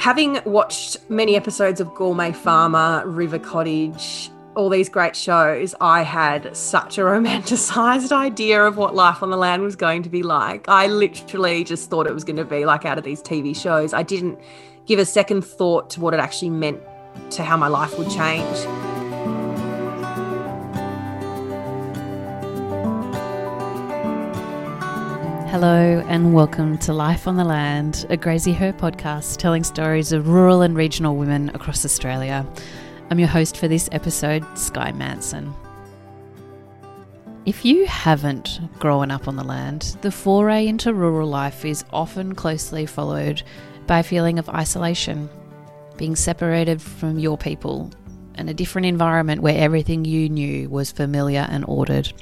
having watched many episodes of Gourmet Farmer, River Cottage, all these great shows, I had such a romanticized idea of what life on the land was going to be like. I literally just thought it was going to be like out of these TV shows. I didn't give a second thought to what it actually meant to how my life would change. Hello and welcome to Life on the Land, a Graziher podcast telling stories of rural and regional women across Australia. I'm your host for this episode, Sky Manson. If you haven't grown up on the land, the foray into rural life is often closely followed by a feeling of isolation, being separated from your people, and a different environment where everything you knew was familiar and ordered.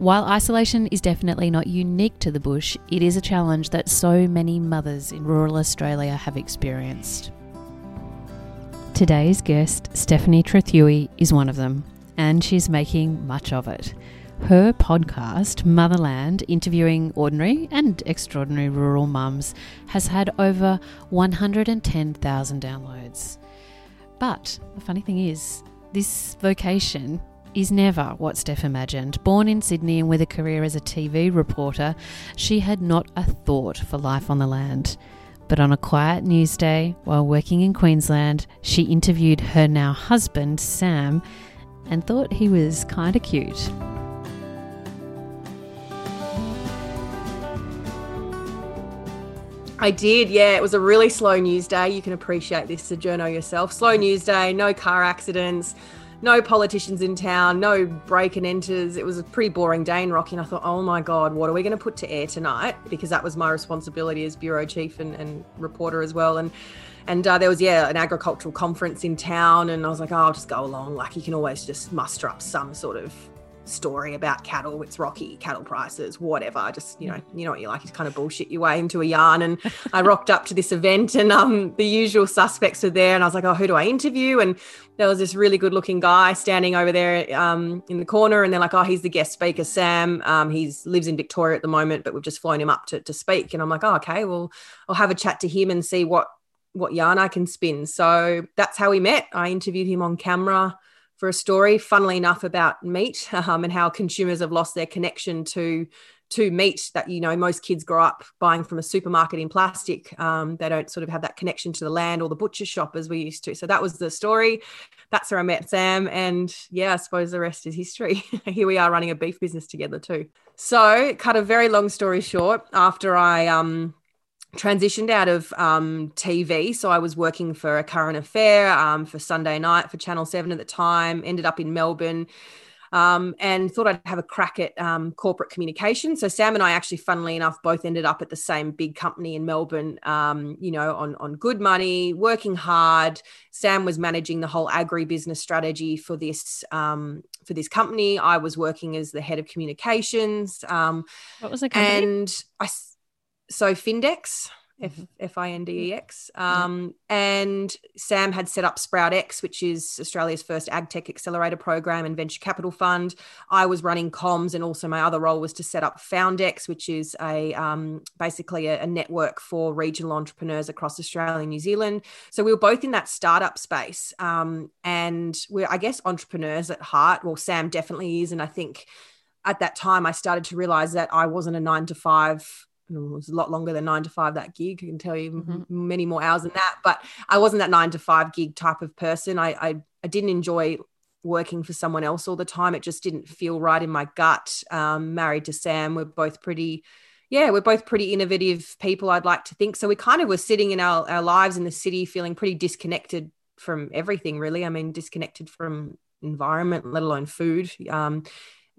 While isolation is definitely not unique to the bush, it is a challenge that so many mothers in rural Australia have experienced. Today's guest, Stephanie Trethewey, is one of them, and she's making much of it. Her podcast, Motherland, interviewing ordinary and extraordinary rural mums, has had over 110,000 downloads. But the funny thing is, this vocation is never what Steph imagined. Born in Sydney and with a career as a TV reporter, she had not a thought for life on the land. But on a quiet news day, while working in Queensland, she interviewed her now husband, Sam, and thought he was kind of cute. I did, yeah. It was a really slow news day. You can appreciate this, Sojourner yourself. Slow news day, no car accidents no politicians in town, no break and enters. It was a pretty boring day in Rocky. And I thought, oh my God, what are we going to put to air tonight? Because that was my responsibility as bureau chief and, and reporter as well. And and uh, there was yeah an agricultural conference in town, and I was like, oh, I'll just go along. Like you can always just muster up some sort of story about cattle. It's rocky, cattle prices, whatever. I just you know, you know what you like. You kind of bullshit your way into a yarn. And I rocked up to this event, and um, the usual suspects were there. And I was like, oh, who do I interview? And there was this really good looking guy standing over there um, in the corner, and they're like, oh, he's the guest speaker, Sam. Um, he's lives in Victoria at the moment, but we've just flown him up to to speak. And I'm like, oh, okay, well, I'll have a chat to him and see what what yarn I can spin. So that's how we met. I interviewed him on camera for a story, funnily enough, about meat um, and how consumers have lost their connection to to meat that you know most kids grow up buying from a supermarket in plastic. Um, they don't sort of have that connection to the land or the butcher shop as we used to. So that was the story. That's where i met sam and yeah i suppose the rest is history. Here we are running a beef business together too. So cut a very long story short after i um, transitioned out of um, TV. So I was working for a current affair um, for Sunday night for Channel 7 at the time, ended up in Melbourne. Um, and thought I'd have a crack at um, corporate communication. So Sam and I actually, funnily enough, both ended up at the same big company in Melbourne. Um, you know, on on good money, working hard. Sam was managing the whole agri business strategy for this um, for this company. I was working as the head of communications. Um, what was the company? And I so Findex, mm-hmm. F I N D E X. Um, yeah. And Sam had set up SproutX, which is Australia's first ag tech accelerator program and venture capital fund. I was running comms, and also my other role was to set up Foundex, which is a um, basically a, a, network for regional entrepreneurs across Australia and New Zealand. So we were both in that startup space, um, and we're I guess entrepreneurs at heart. Well, Sam definitely is, and I think at that time I started to realize that I wasn't a nine to five it was a lot longer than nine to five that gig. I can tell you mm-hmm. many more hours than that. But I wasn't that nine to five gig type of person. I, I, I didn't enjoy working for someone else all the time. It just didn't feel right in my gut. Um, married to Sam, we're both pretty, yeah, we're both pretty innovative people. I'd like to think so. We kind of were sitting in our, our lives in the city, feeling pretty disconnected from everything. Really, I mean, disconnected from environment, let alone food. Um,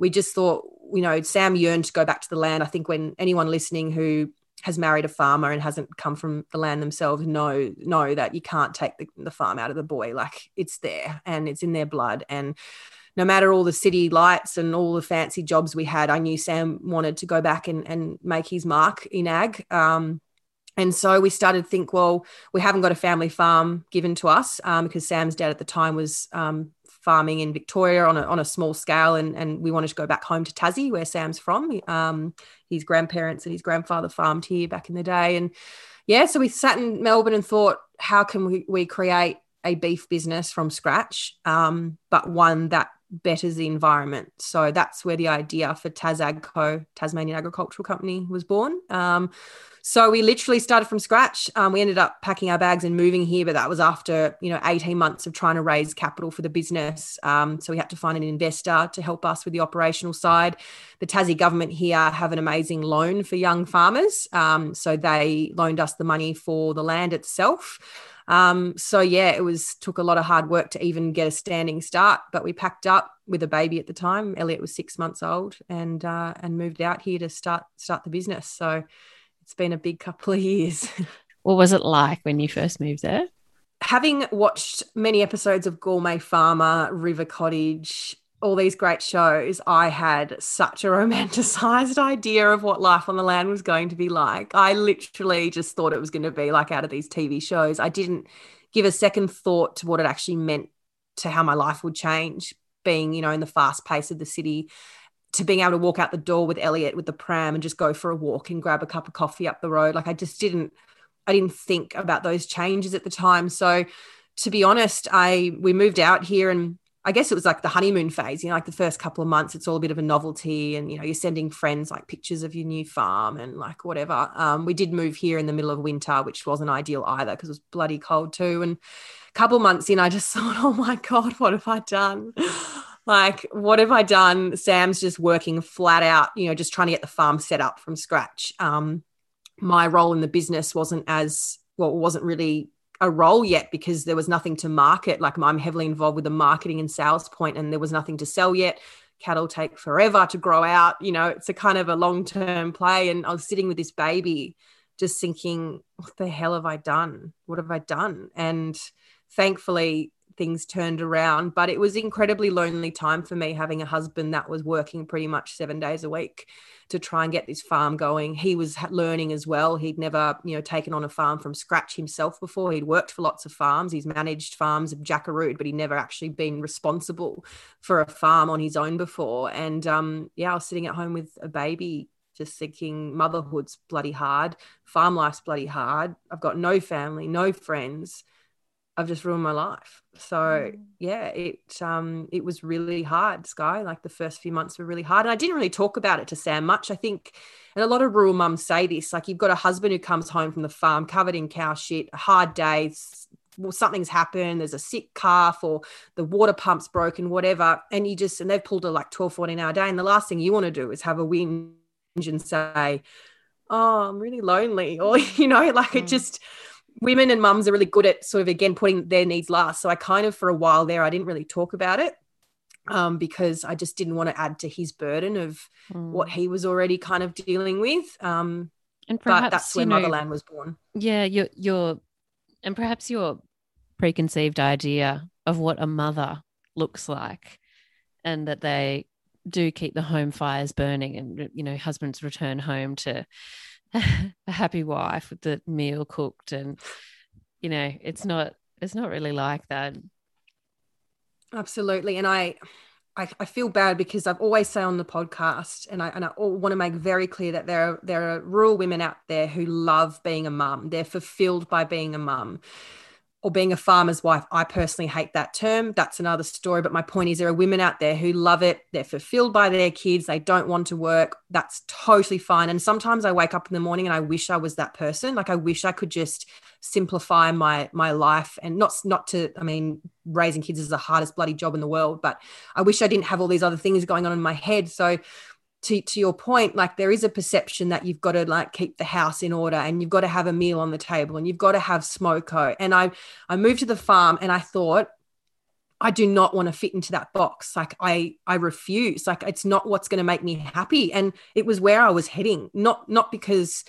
we just thought, you know, Sam yearned to go back to the land. I think when anyone listening who has married a farmer and hasn't come from the land themselves know know that you can't take the, the farm out of the boy. Like it's there and it's in their blood. And no matter all the city lights and all the fancy jobs we had, I knew Sam wanted to go back and, and make his mark in ag. Um, and so we started to think, well, we haven't got a family farm given to us um, because Sam's dad at the time was um, farming in Victoria on a, on a small scale, and, and we wanted to go back home to Tassie, where Sam's from. Um, his grandparents and his grandfather farmed here back in the day. And yeah, so we sat in Melbourne and thought, how can we, we create a beef business from scratch, um, but one that betters the environment. So that's where the idea for TasAgCo, Tasmanian Agricultural Company, was born. Um, so we literally started from scratch. Um, we ended up packing our bags and moving here, but that was after you know 18 months of trying to raise capital for the business. Um, so we had to find an investor to help us with the operational side. The Tassie government here have an amazing loan for young farmers. Um, so they loaned us the money for the land itself. Um, so yeah, it was took a lot of hard work to even get a standing start, but we packed up with a baby at the time. Elliot was six months old, and uh, and moved out here to start start the business. So it's been a big couple of years. what was it like when you first moved there? Having watched many episodes of Gourmet Farmer, River Cottage, all these great shows, I had such a romanticized idea of what life on the land was going to be like. I literally just thought it was going to be like out of these TV shows. I didn't give a second thought to what it actually meant to how my life would change, being, you know, in the fast pace of the city, to being able to walk out the door with Elliot with the pram and just go for a walk and grab a cup of coffee up the road. Like I just didn't, I didn't think about those changes at the time. So to be honest, I we moved out here and I guess it was like the honeymoon phase, you know, like the first couple of months, it's all a bit of a novelty. And, you know, you're sending friends like pictures of your new farm and like whatever. Um, we did move here in the middle of winter, which wasn't ideal either because it was bloody cold too. And a couple months in, I just thought, oh my God, what have I done? like, what have I done? Sam's just working flat out, you know, just trying to get the farm set up from scratch. Um, my role in the business wasn't as well, wasn't really a role yet because there was nothing to market. Like I'm heavily involved with the marketing and sales point, and there was nothing to sell yet. Cattle take forever to grow out. You know, it's a kind of a long term play. And I was sitting with this baby, just thinking, what the hell have I done? What have I done? And thankfully, things turned around. But it was incredibly lonely time for me having a husband that was working pretty much seven days a week to try and get this farm going. He was learning as well. He'd never, you know, taken on a farm from scratch himself before. He'd worked for lots of farms. He's managed farms of Jackaroo, but he'd never actually been responsible for a farm on his own before. And um, yeah, I was sitting at home with a baby just thinking motherhood's bloody hard, farm life's bloody hard. I've got no family, no friends. I've just ruined my life. So mm. yeah, it um it was really hard, Sky. Like the first few months were really hard. And I didn't really talk about it to Sam much. I think and a lot of rural mums say this, like you've got a husband who comes home from the farm covered in cow shit, a hard day, well, something's happened, there's a sick calf or the water pump's broken, whatever. And you just, and they've pulled a like 12, 14 hour day. And the last thing you want to do is have a whinge and say, Oh, I'm really lonely. Or, you know, like mm. it just, women and mums are really good at sort of again putting their needs last. So I kind of for a while there I didn't really talk about it um, because I just didn't want to add to his burden of mm. what he was already kind of dealing with. Um, and perhaps, but that's where know, Motherland was born. Yeah, your your and perhaps your preconceived idea of what a mother looks like, and that they do keep the home fires burning, and you know husbands return home to a happy wife with the meal cooked and you know it's not it's not really like that. Absolutely. And i I, I feel bad because I've always say on the podcast, and I and I want to make very clear that there are there are rural women out there who love being a mum. They're fulfilled by being a mum or being a farmer's wife. I personally hate that term. That's another story. But my point is, there are women out there who love it. They're fulfilled by their kids. They don't want to work. That's totally fine. And sometimes I wake up in the morning and I wish I was that person. Like I wish I could just simplify my my life and not not to. I mean, raising kids is the hardest bloody job in the world. But I wish I didn't have all these other things going on in my head. So to, to your point, like there is a perception that you've got to like keep the house in order and you've got to have a meal on the table and you've got to have smoko. And I I moved to the farm and I thought, I do not want to fit into that box. Like I I refuse. Like it's not what's going to make me happy. And it was where I was heading, not not because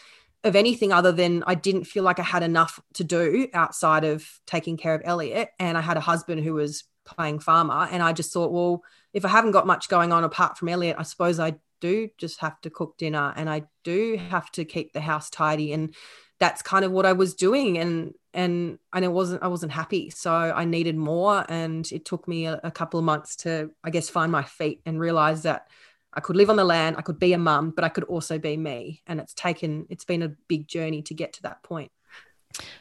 of anything other than I didn't feel like I had enough to do outside of taking care of Elliot. And I had a husband who was playing farmer. And I just thought, well, if I haven't got much going on apart from Elliot, I suppose I do just have to cook dinner and I do have to keep the house tidy. And that's kind of what I was doing and and and it wasn't I wasn't happy. So I needed more and it took me a, a couple of months to I guess find my feet and realize that I could live on the land I could be a mum but I could also be me. And it's taken it's been a big journey to get to that point.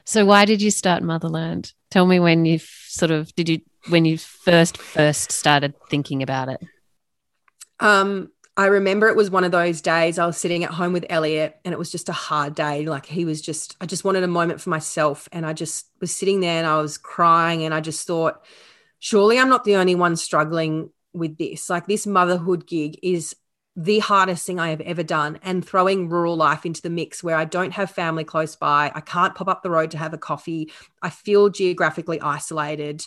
So why did you start Motherland? Tell me when you sort of did you when you first first started thinking about it. Um I remember it was one of those days I was sitting at home with Elliot and it was just a hard day. Like he was just, I just wanted a moment for myself. And I just was sitting there and I was crying and I just thought, surely I'm not the only one struggling with this. Like this motherhood gig is the hardest thing I have ever done. And throwing rural life into the mix where I don't have family close by, I can't pop up the road to have a coffee, I feel geographically isolated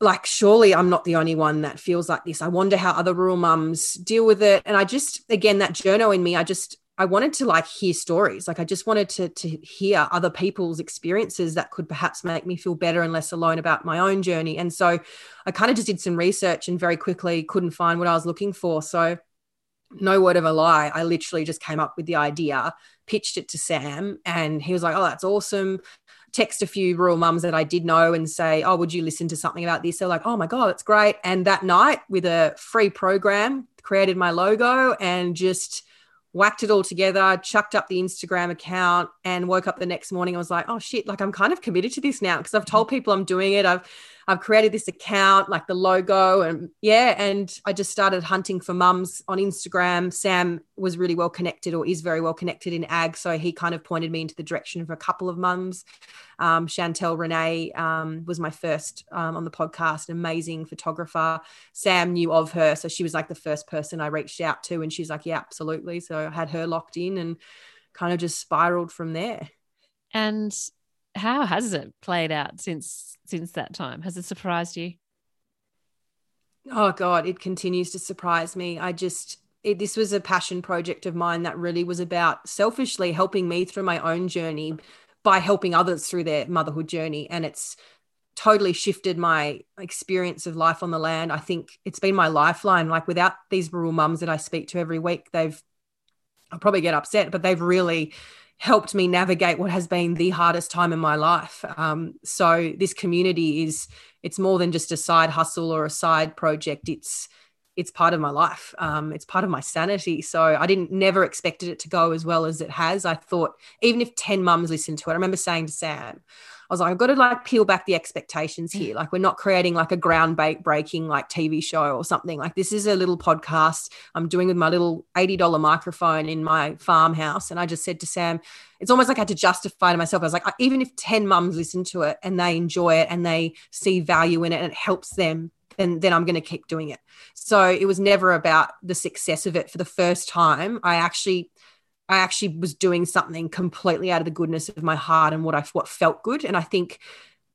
like surely i'm not the only one that feels like this. I wonder how other rural mums deal with it. And i just again that journal in me i just i wanted to like hear stories. Like i just wanted to to hear other people's experiences that could perhaps make me feel better and less alone about my own journey. And so i kind of just did some research and very quickly couldn't find what i was looking for. So no word of a lie i literally just came up with the idea pitched it to sam and he was like oh that's awesome text a few rural mums that I did know and say, Oh, would you listen to something about this? They're like, Oh my God, that's great. And that night, with a free program, created my logo and just whacked it all together, chucked up the Instagram account, and woke up the next morning. I was like, Oh shit, like I'm kind of committed to this now because I've told people I'm doing it. I've I've created this account, like the logo, and yeah, and I just started hunting for mums on Instagram. Sam was really well connected, or is very well connected in ag, so he kind of pointed me into the direction of a couple of mums. Um, Chantel Renee um, was my first um, on the podcast, amazing photographer. Sam knew of her, so she was like the first person I reached out to, and she's like, "Yeah, absolutely." So I had her locked in, and kind of just spiraled from there. And how has it played out since since that time? Has it surprised you? Oh God, it continues to surprise me. I just it, this was a passion project of mine that really was about selfishly helping me through my own journey by helping others through their motherhood journey and it's totally shifted my experience of life on the land. I think it's been my lifeline. Like without these rural mums that I speak to every week, they've I'll probably get upset, but they've really helped me navigate what has been the hardest time in my life. Um, so this community is it's more than just a side hustle or a side project. It's it's part of my life. Um, it's part of my sanity. So I didn't never expected it to go as well as it has. I thought even if 10 mums listen to it, I remember saying to Sam, I was like, I've got to like peel back the expectations mm. here. Like, we're not creating like a ground breaking like TV show or something. Like, this is a little podcast I'm doing with my little $80 microphone in my farmhouse. And I just said to Sam, it's almost like I had to justify to myself. I was like, even if 10 mums listen to it and they enjoy it and they see value in it and it helps them, then, then I'm going to keep doing it. So it was never about the success of it. For the first time, I actually I actually was doing something completely out of the goodness of my heart and what I what felt good. And I think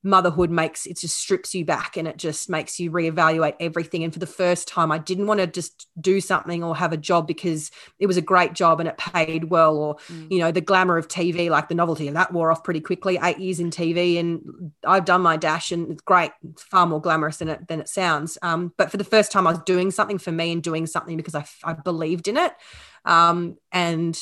motherhood makes it just strips you back and it just makes you reevaluate everything. And for the first time, I didn't want to just do something or have a job because it was a great job and it paid well, or mm. you know, the glamour of TV, like the novelty of that wore off pretty quickly. Eight years in TV, and I've done my dash, and it's great, it's far more glamorous than it than it sounds. Um, but for the first time, I was doing something for me and doing something because I, I believed in it. Um, and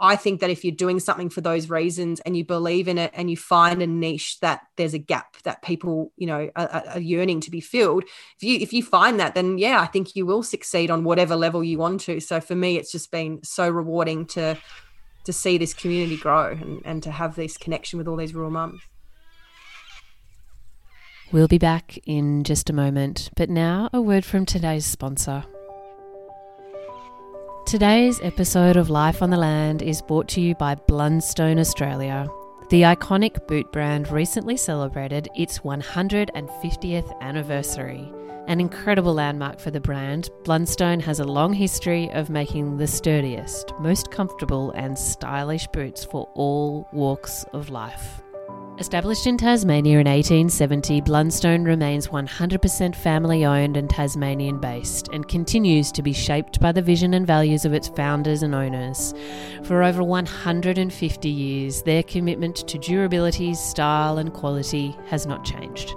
I think that if you're doing something for those reasons and you believe in it and you find a niche that there's a gap that people, you know, are, are, yearning to be filled, if you if you find that, then yeah, I think you will succeed on whatever level you want to. So for me, it's just been so rewarding to to see this community grow and, and to have this connection with all these rural mums. We'll be back in just a moment, but now a word from today's sponsor. Today's episode of Life on the Land is brought to you by Blundstone Australia. The iconic boot brand recently celebrated its 150th anniversary. An incredible landmark for the brand, Blundstone has a long history of making the sturdiest, most comfortable, and stylish boots for all walks of life. Established in Tasmania in 1870, Blundstone remains 100% family owned and Tasmanian based and continues to be shaped by the vision and values of its founders and owners. For over 150 years, their commitment to durability, style, and quality has not changed.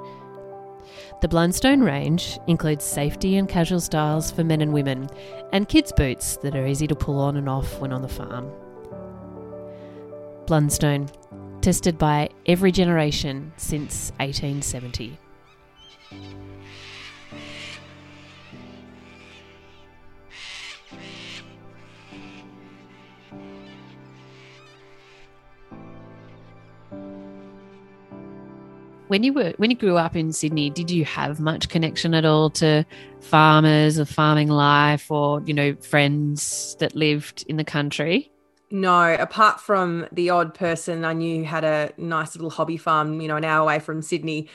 The Blundstone range includes safety and casual styles for men and women, and kids' boots that are easy to pull on and off when on the farm. Blundstone, tested by every generation since 1870. when you were when you grew up in Sydney, did you have much connection at all to farmers or farming life or, you know, friends that lived in the country? No, apart from the odd person I knew had a nice little hobby farm, you know, an hour away from Sydney,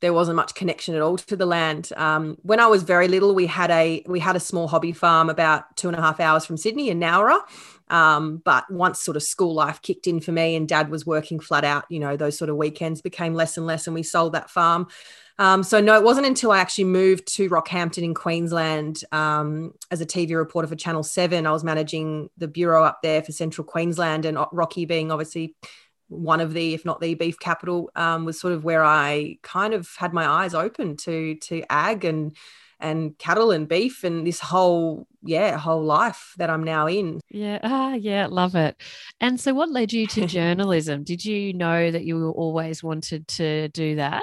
there wasn't much connection at all to the land. Um, when I was very little, we had a we had a small hobby farm about two and a half hours from Sydney in Nowra, um, but once sort of school life kicked in for me and dad was working flat out, you know, those sort of weekends became less and less and we sold that farm. Um, so no, it wasn't until I actually moved to Rockhampton in Queensland um, as a TV reporter for Channel Seven. I was managing the bureau up there for Central Queensland, and Rocky being obviously one of the, if not the beef capital, um, was sort of where I kind of had my eyes open to to ag and and cattle and beef and this whole yeah whole life that i'm now in. Yeah ah yeah love it. And so what led you to journalism? Did you know that you always wanted to do that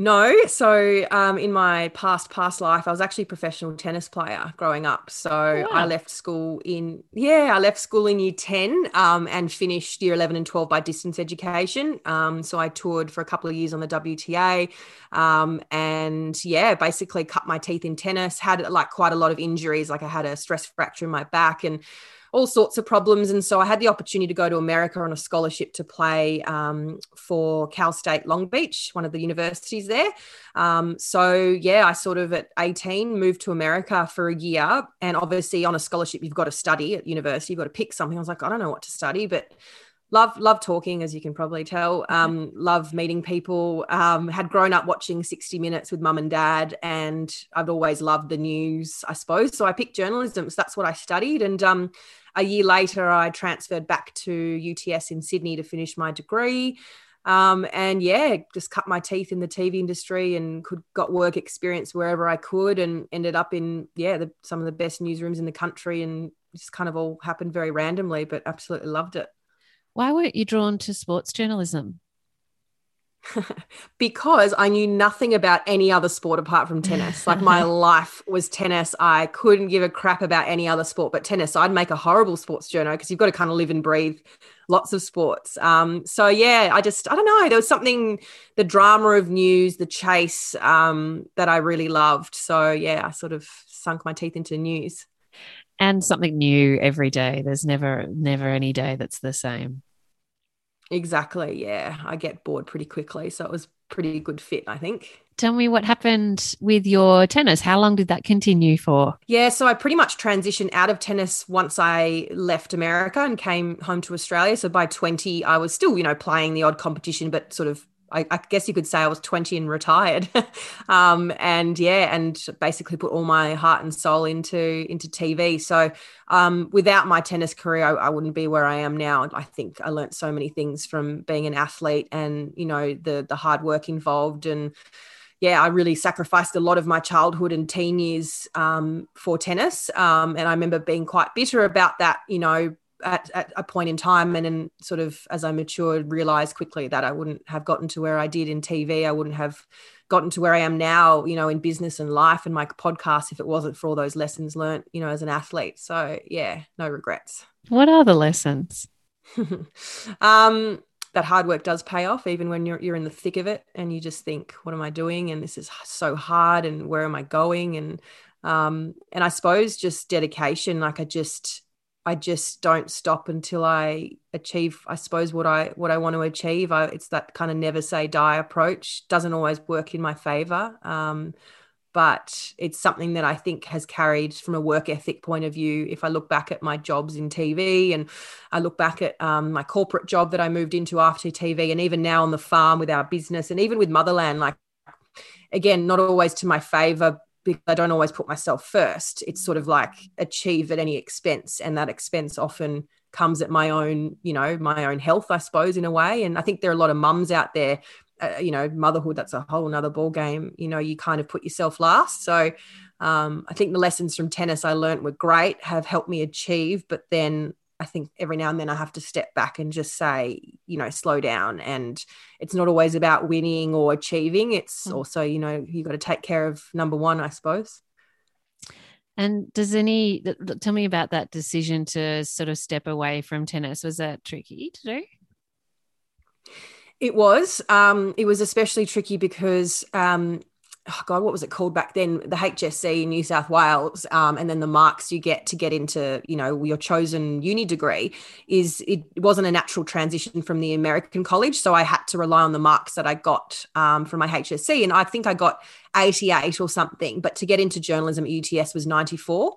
no. So, um, in my past past life, I was actually a professional tennis player growing up. So, wow. I left school in yeah, I left school in year ten um, and finished year eleven and twelve by distance education. Um, so, I toured for a couple of years on the WTA, um, and yeah, basically cut my teeth in tennis. Had like quite a lot of injuries. Like I had a stress fracture in my back and all sorts of problems. And so I had the opportunity to go to America on a scholarship to play um, for Cal State Long Beach, one of the universities there. Um, so yeah, I sort of at 18 moved to America for a year. And obviously, on a scholarship, you've got to study at university, you've got to pick something. I was like, I don't know what to study, but love love talking as you can probably tell um, love meeting people um, had grown up watching 60 minutes with mum and dad and i've always loved the news i suppose so i picked journalism so that's what i studied and um, a year later, I transferred back to UTS in Sydney to finish my degree. Um, and yeah, just cut my teeth in the TV industry and could got work experience wherever I could, and ended up in yeah the, some of the best newsrooms in the country, and just kind of all happened very randomly, but absolutely loved it. Why weren't you drawn to sports journalism? because I knew nothing about any other sport apart from tennis. Like my life was tennis. I couldn't give a crap about any other sport but tennis. So I'd make a horrible sports journal because you've got to kind of live and breathe lots of sports. Um, so yeah, I just I don't know. There was something the drama of news, the chase um, that I really loved. So yeah, I sort of sunk my teeth into news. And something new every day. There's never never any day that's the same. Exactly. Yeah. I get bored pretty quickly. So it was pretty good fit, I think. Tell me what happened with your tennis. How long did that continue for? Yeah, so I pretty much transitioned out of tennis once I left America and came home to Australia. So by 20, I was still, you know, playing the odd competition, but sort of I, I, guess you could say I was 20 and retired. um, and yeah, and basically put all my heart and soul into into TV. So um, without my tennis career, I, I, wouldn't be where I am now. I think I learned so many things from being an athlete and, you know, the the hard work involved and yeah, I really sacrificed a lot of my childhood and teen years um, for tennis. Um, and I remember being quite bitter about that, you know, at, at a point in time and then sort of as I matured realized quickly that I wouldn't have gotten to where I did in TV I wouldn't have gotten to where I am now you know in business and life and my podcast if it wasn't for all those lessons learned you know as an athlete. So yeah no regrets. What are the lessons? Um that hard work does pay off even when you're you're in the thick of it and you just think what am I doing? And this is so hard and where am I going? And um and I suppose just dedication like I just I just don't stop until I achieve, I suppose, what I what I want to achieve. I, it's that kind of never say die approach. Doesn't always work in my favor, um, but it's something that I think has carried from a work ethic point of view. If I look back at my jobs in TV, and I look back at um, my corporate job that I moved into after TV, and even now on the farm with our business, and even with Motherland, like again, not always to my favor because I don't always put myself first. It's sort of like achieve at any expense, and that expense often comes at my own, you know, my own health, I suppose, in a way. And I think there are a lot of mums out there uh, you know, motherhood, that's a whole nother ball game. You know, you kind of put yourself last. So um, I think the lessons from tennis I learned were great, have helped me achieve, but then I think every now and then I have to step back and just say, you know, slow down. And it's not always about winning or achieving. It's mm. also, you know, you've got to take care of number one, I suppose. And does any tell me about that decision to sort of step away from tennis? Was that tricky to do? It was. Um, it was especially tricky because um, oh God, what was it called back then? The HSC in New South Wales, um, and then the marks you get to get into, you know, your chosen uni degree is it wasn't a natural transition from the American college, so I had to rely on the marks that I got um, from my HSC, and I think I got 88 or something. But to get into journalism at UTS was 94.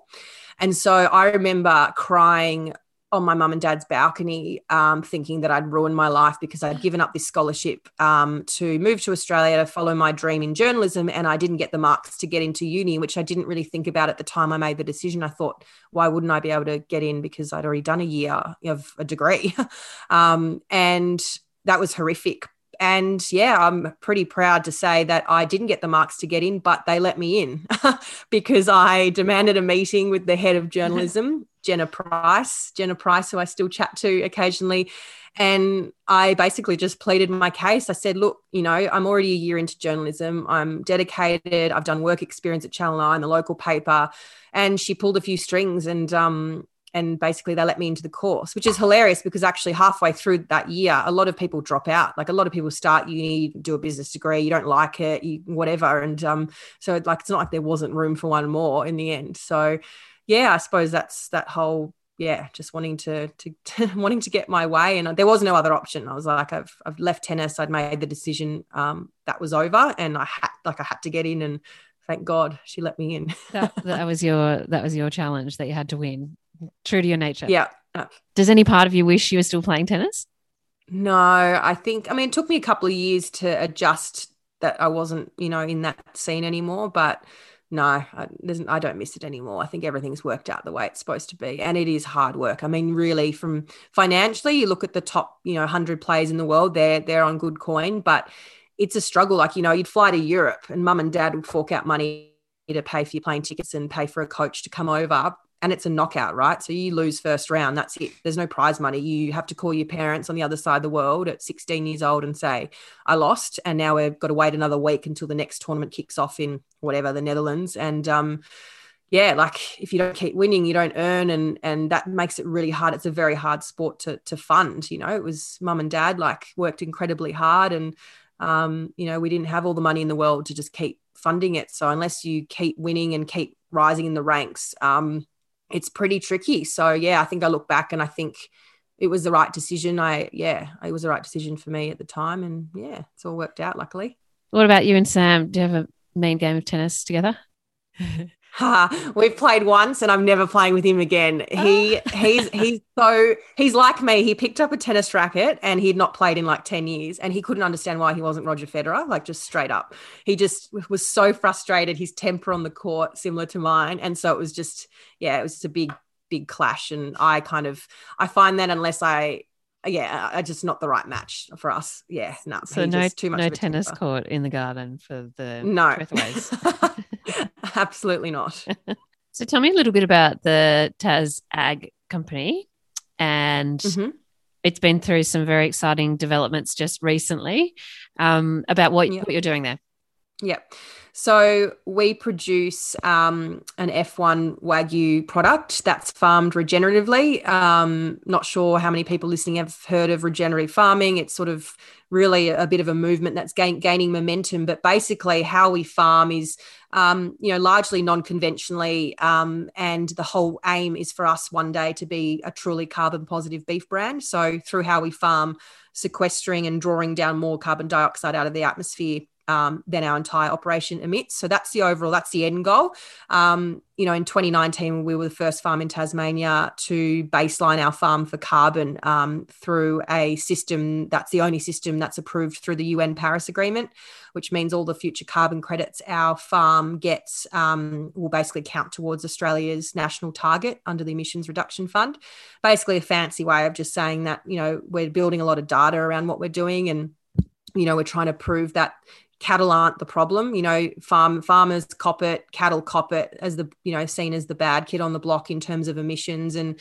And so I remember crying on my mum and dad's balcony, um, thinking that I'd ruined my life because I'd given up this scholarship um, to move to Australia to follow my dream in journalism, and I didn't get the marks to get into uni, which I didn't really think about at the time I made the decision. I thought, why wouldn't I be able to get in because I'd already done a year of a degree, um, and that was horrific. And yeah, I'm pretty proud to say that I didn't get the marks to get in, but they let me in because I demanded a meeting with the head of journalism Jenna Price, Jenna Price, who I still chat to occasionally. And I basically just pleaded my case. I said, look, you know, I'm already a year into journalism. I'm dedicated. I've done work experience at Channel 9, the local paper. And she pulled a few strings and um, and basically they let me into the course, which is hilarious because actually halfway through that year, a lot of people drop out. Like a lot of people start uni, do a business degree, you don't like it, you whatever. And um, so like it's not like there wasn't room for one more in the end. So yeah, I suppose that's that whole yeah, just wanting to, to, to wanting to get my way, and there was no other option. I was like, I've I've left tennis. I'd made the decision um, that was over, and I had like I had to get in, and thank God she let me in. that, that was your that was your challenge that you had to win. True to your nature. Yeah. Does any part of you wish you were still playing tennis? No, I think I mean it took me a couple of years to adjust that I wasn't, you know, in that scene anymore, but no, I, I, don't miss it anymore. I think everything's worked out the way it's supposed to be, and it is hard work. I mean, really, from financially, you look at the top, you know, hundred players in the world. They're they're on good coin, but it's a struggle. Like you know, you'd fly to Europe, and mum and dad would fork out money to pay for your plane tickets and pay for a coach to come over and it's a knockout, right? So you lose first round, that's it. There's no prize money. You have to call your parents on the other side of the world at 16 years old and say, I lost. And now we've got to wait another week until the next tournament kicks off in whatever, the Netherlands. And, um, yeah, like if you don't keep winning, you don't earn, and and that makes it really hard. It's a very hard sport to to fund. You know, it was mum and dad like worked incredibly hard, and um, you know, we didn't have all the money in the world to just keep funding it. So unless you keep winning and keep rising in the ranks, um, it's pretty tricky. So yeah, I think I look back and I think it was the right decision. I yeah, it was the right decision for me at the time, and yeah, it's all worked out luckily. What about you and Sam? Do you have a main game of tennis together? Ha, we've played once and I'm never playing with him again. He he's he's so he's like me. He picked up a tennis racket and he'd not played in like 10 years and he couldn't understand why he wasn't Roger Federer, like just straight up. He just was so frustrated, his temper on the court similar to mine and so it was just yeah, it was just a big big clash and I kind of I find that unless I yeah, I just not the right match for us. Yeah, no. So no, too much no tennis temper. court in the garden for the no. Absolutely not. so tell me a little bit about the Tas Ag Company, and mm-hmm. it's been through some very exciting developments just recently. Um, about what, yep. what you're doing there. Yep. So we produce um, an F1 Wagyu product that's farmed regeneratively. Um, not sure how many people listening have heard of regenerative farming. It's sort of really a bit of a movement that's gain, gaining momentum. But basically, how we farm is, um, you know, largely non-conventionally, um, and the whole aim is for us one day to be a truly carbon positive beef brand. So through how we farm, sequestering and drawing down more carbon dioxide out of the atmosphere um, than our entire operation emits. So that's the overall, that's the end goal. Um, you know, in 2019, we were the first farm in Tasmania to baseline our farm for carbon um, through a system that's the only system that's approved through the UN Paris Agreement, which means all the future carbon credits our farm gets um, will basically count towards Australia's national target under the Emissions Reduction Fund. Basically, a fancy way of just saying that, you know, we're building a lot of data around what we're doing and you know we're trying to prove that cattle aren't the problem. You know farm farmers cop it cattle cop it as the you know seen as the bad kid on the block in terms of emissions. And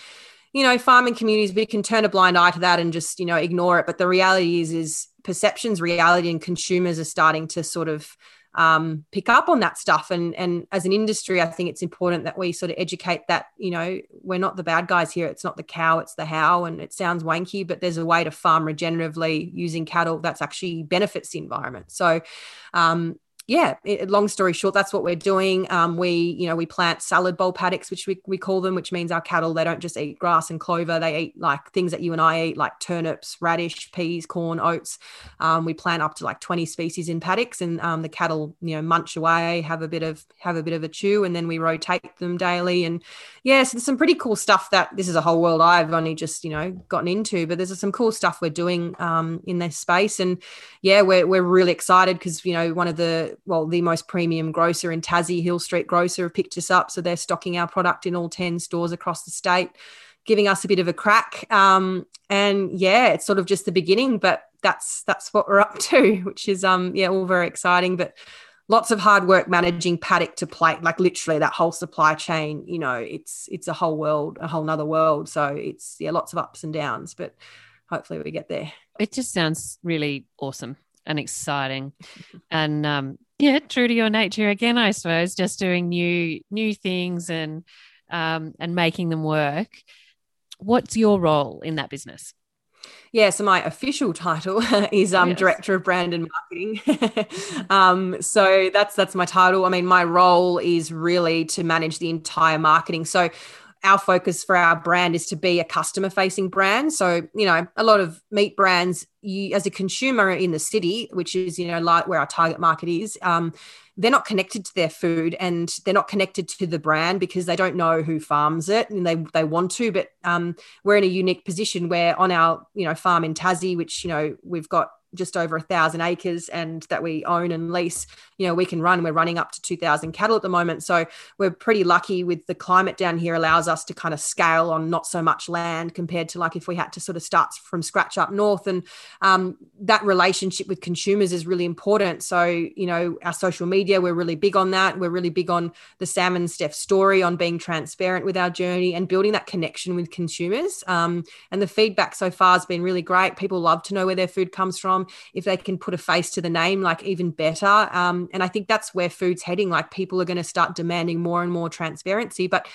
you know farming communities we can turn a blind eye to that and just you know ignore it. But the reality is is perceptions reality and consumers are starting to sort of um, pick up on that stuff. And and as an industry, I think it's important that we sort of educate that you know we're not the bad guys here. It's not the cow, it's the how. And it sounds wanky, but there's a way to farm regeneratively using cattle that's actually benefits the environment. So um, yeah, it, long story short, that's what we're doing. Um, we, you know, we plant salad bowl paddocks, which we, we call them, which means our cattle, they don't just eat grass and clover. They eat like things that you and I eat, like turnips, radish, peas, corn, oats. Um, we plant up to like 20 species in paddocks and um, the cattle, you know, munch away, have a bit of, have a bit of a chew and then we rotate them daily. And yeah, so there's some pretty cool stuff that this is a whole world I've only just, you know, gotten into, but there's some cool stuff we're doing um, in this space. And yeah, we're, we're really excited because, you know, one of the, well, the most premium grocer in Tassie, Hill Street Grocer, have picked us up. So they're stocking our product in all 10 stores across the state, giving us a bit of a crack. Um, and yeah, it's sort of just the beginning, but that's that's what we're up to, which is um yeah, all very exciting. But lots of hard work managing paddock to plate, like literally that whole supply chain, you know, it's it's a whole world, a whole nother world. So it's yeah, lots of ups and downs, but hopefully we get there. It just sounds really awesome and exciting. and um, yeah, true to your nature again, I suppose, just doing new new things and um, and making them work. What's your role in that business? Yeah, so my official title is um, yes. director of brand and marketing. um, so that's that's my title. I mean, my role is really to manage the entire marketing. So our focus for our brand is to be a customer facing brand. So, you know, a lot of meat brands, you as a consumer in the city, which is, you know, like where our target market is, um, they're not connected to their food and they're not connected to the brand because they don't know who farms it and they, they want to. But um, we're in a unique position where on our, you know, farm in Tassie, which, you know, we've got just over a thousand acres and that we own and lease you know we can run. We're running up to 2000 cattle at the moment. So we're pretty lucky with the climate down here allows us to kind of scale on not so much land compared to like if we had to sort of start from scratch up north. And um, that relationship with consumers is really important. So you know our social media we're really big on that. We're really big on the sam and steph story on being transparent with our journey and building that connection with consumers. Um, and the feedback so far has been really great. People love to know where their food comes from if they can put a face to the name, like even better. Um, and I think that's where food's heading. Like people are going to start demanding more and more transparency. But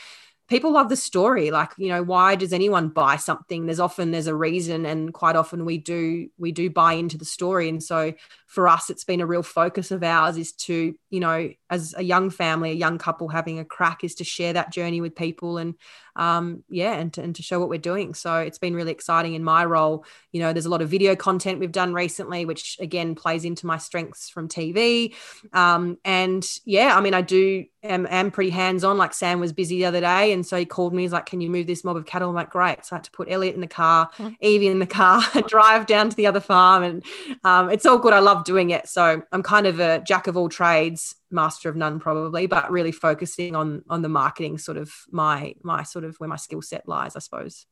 people love the story like you know why does anyone buy something there's often there's a reason and quite often we do we do buy into the story and so for us it's been a real focus of ours is to you know as a young family a young couple having a crack is to share that journey with people and um, yeah and to, and to show what we're doing so it's been really exciting in my role you know there's a lot of video content we've done recently which again plays into my strengths from tv um, and yeah i mean i do am, am pretty hands on. Like Sam was busy the other day, and so he called me. He's like, "Can you move this mob of cattle?" I'm like, "Great." So I had to put Elliot in the car, mm-hmm. Evie in the car, drive down to the other farm, and um, it's all good. I love doing it. So I'm kind of a jack of all trades, master of none, probably, but really focusing on on the marketing, sort of my my sort of where my skill set lies, I suppose.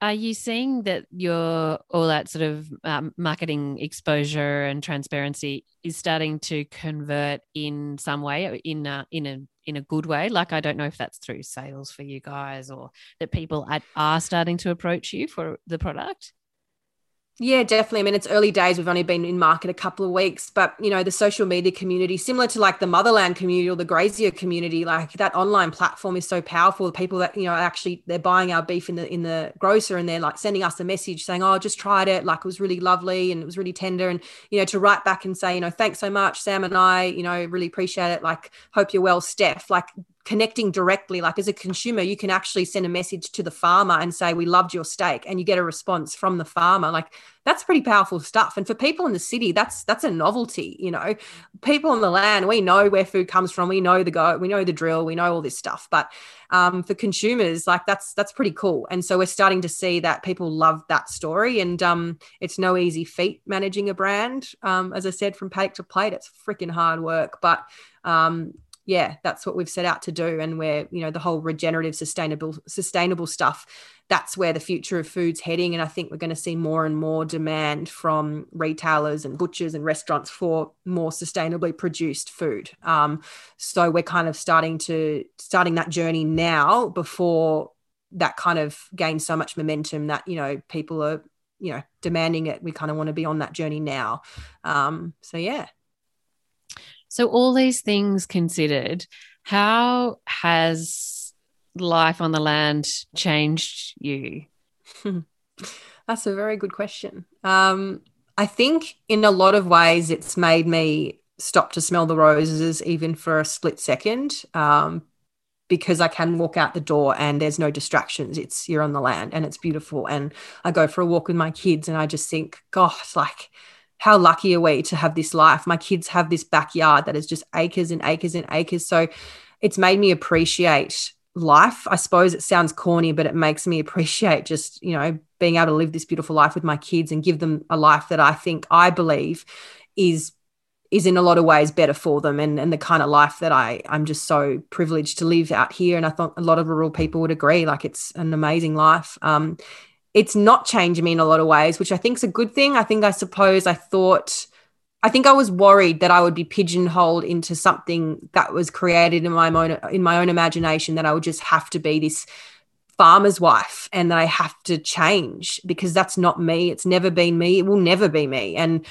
Are you seeing that your all that sort of um, marketing exposure and transparency is starting to convert in some way in a, in a in a good way? Like I don't know if that's through sales for you guys or that people are starting to approach you for the product. Yeah, definitely. I mean, it's early days. We've only been in market a couple of weeks, but you know, the social media community, similar to like the motherland community or the grazier community, like that online platform is so powerful. The people that you know actually they're buying our beef in the in the grocer and they're like sending us a message saying, "Oh, just tried it. Like it was really lovely and it was really tender." And you know, to write back and say, you know, thanks so much, Sam and I, you know, really appreciate it. Like, hope you're well, Steph. Like connecting directly like as a consumer you can actually send a message to the farmer and say we loved your steak and you get a response from the farmer. Like that's pretty powerful stuff. And for people in the city that's that's a novelty you know? People on the land we know where food comes from. We know the go we know the drill we know all this stuff. But um, for consumers like that's that's pretty cool. And so we're starting to see that people love that story. And um, it's no easy feat managing a brand um, as i said from paddock to plate. It's freaking hard work. But um, yeah, that's what we've set out to do. And where, you know, the whole regenerative, sustainable, sustainable stuff, that's where the future of food's heading. And I think we're going to see more and more demand from retailers and butchers and restaurants for more sustainably produced food. Um, so we're kind of starting to starting that journey now before that kind of gains so much momentum that, you know, people are, you know, demanding it. We kind of want to be on that journey now. Um, so yeah. So, all these things considered, how has life on the land changed you? That's a very good question. Um, I think in a lot of ways, it's made me stop to smell the roses, even for a split second, um, because I can walk out the door and there's no distractions. It's you're on the land and it's beautiful. And I go for a walk with my kids and I just think, gosh, like how lucky are we to have this life? My kids have this backyard that is just acres and acres and acres. So it's made me appreciate life. I suppose it sounds corny, but it makes me appreciate just, you know, being able to live this beautiful life with my kids and give them a life that I think I believe is is in a lot of ways better for them and, and the kind of life that I, I'm just so privileged to live out here. And I thought a lot of rural people would agree, like it's an amazing life. Um, it's not changing me in a lot of ways, which I think is a good thing. I think I suppose I thought I think I was worried that I would be pigeonholed into something that was created in my own in my own imagination that I would just have to be this farmer's wife and that I have to change because that's not me. It's never been me. It will never be me. And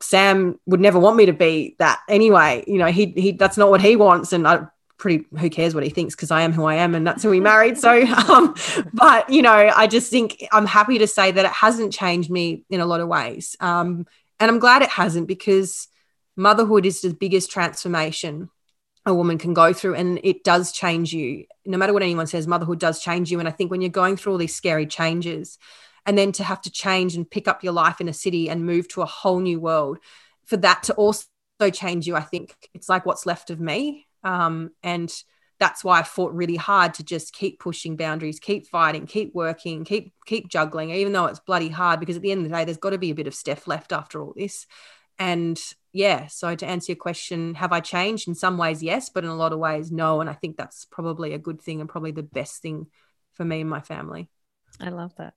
Sam would never want me to be that anyway. You know, he he that's not what he wants. And I pretty who cares what he thinks because I am who I am and that's who we married. So, um, but you know, I just think I'm happy to say that it hasn't changed me in a lot of ways. Um, and I'm glad it hasn't because motherhood is the biggest transformation a woman can go through and it does change you. No matter what anyone says, motherhood does change you. And I think when you're going through all these scary changes and then to have to change and pick up your life in a city and move to a whole new world, for that to also change you, I think it's like what's left of me. Um, and that's why I fought really hard to just keep pushing boundaries, keep fighting, keep working, keep keep juggling, even though it's bloody hard. Because at the end of the day, there's got to be a bit of Steph left after all this. And yeah, so to answer your question, have I changed? In some ways, yes, but in a lot of ways, no. And I think that's probably a good thing and probably the best thing for me and my family. I love that.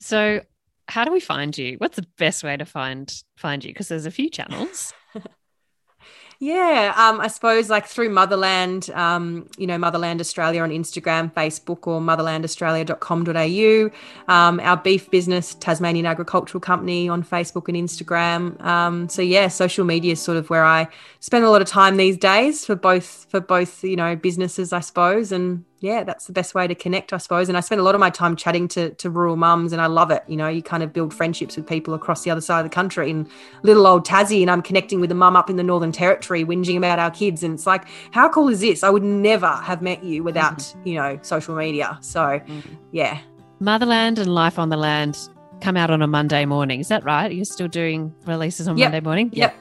So how do we find you? What's the best way to find find you? Because there's a few channels. Yeah, um, I suppose like through Motherland, um, you know, Motherland Australia on Instagram, Facebook, or motherlandaustralia.com.au. Um, our beef business, Tasmanian Agricultural Company, on Facebook and Instagram. Um, so yeah, social media is sort of where I spend a lot of time these days for both for both you know businesses, I suppose, and yeah, that's the best way to connect, I suppose. And I spend a lot of my time chatting to, to rural mums, and I love it. You know, you kind of build friendships with people across the other side of the country. And little old Tassie, and I'm connecting with a mum up in the Northern Territory, whinging about our kids. And it's like, how cool is this? I would never have met you without, mm-hmm. you know, social media. So, mm-hmm. yeah. Motherland and Life on the Land come out on a Monday morning. Is that right? You're still doing releases on yep. Monday morning? Yep.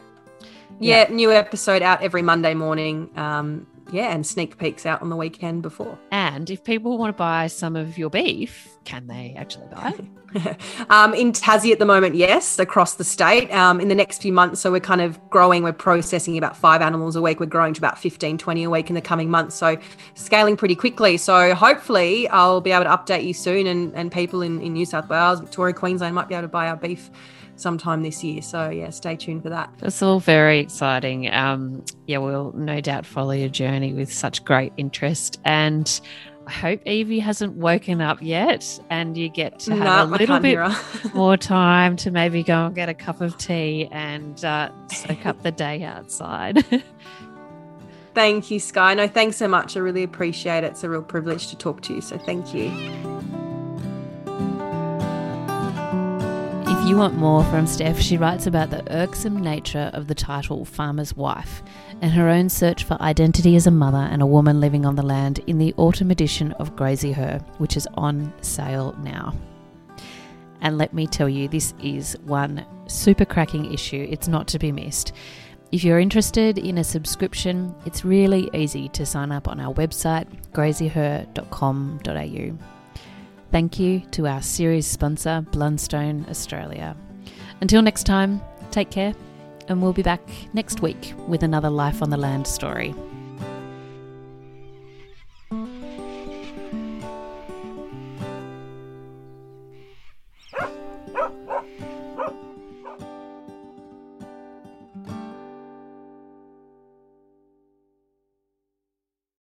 yep. Yeah, new episode out every Monday morning. Um, yeah, and sneak peeks out on the weekend before. And if people want to buy some of your beef, can they actually buy it? um, in Tassie at the moment, yes, across the state. Um, in the next few months, so we're kind of growing, we're processing about five animals a week. We're growing to about 15, 20 a week in the coming months. So scaling pretty quickly. So hopefully I'll be able to update you soon and, and people in, in New South Wales, Victoria, Queensland might be able to buy our beef sometime this year. So yeah, stay tuned for that. It's all very exciting. Um, yeah, we'll no doubt follow your journey with such great interest and. I hope Evie hasn't woken up yet and you get to have no, a little bit more time to maybe go and get a cup of tea and uh, soak up the day outside. thank you, Sky. No, thanks so much. I really appreciate it. It's a real privilege to talk to you. So thank you. You want more from Steph, she writes about the irksome nature of the title Farmer's Wife and her own search for identity as a mother and a woman living on the land in the autumn edition of Graziher, which is on sale now. And let me tell you, this is one super cracking issue. It's not to be missed. If you're interested in a subscription, it's really easy to sign up on our website, graziher.com.au. Thank you to our series sponsor, Blundstone Australia. Until next time, take care, and we'll be back next week with another Life on the Land story.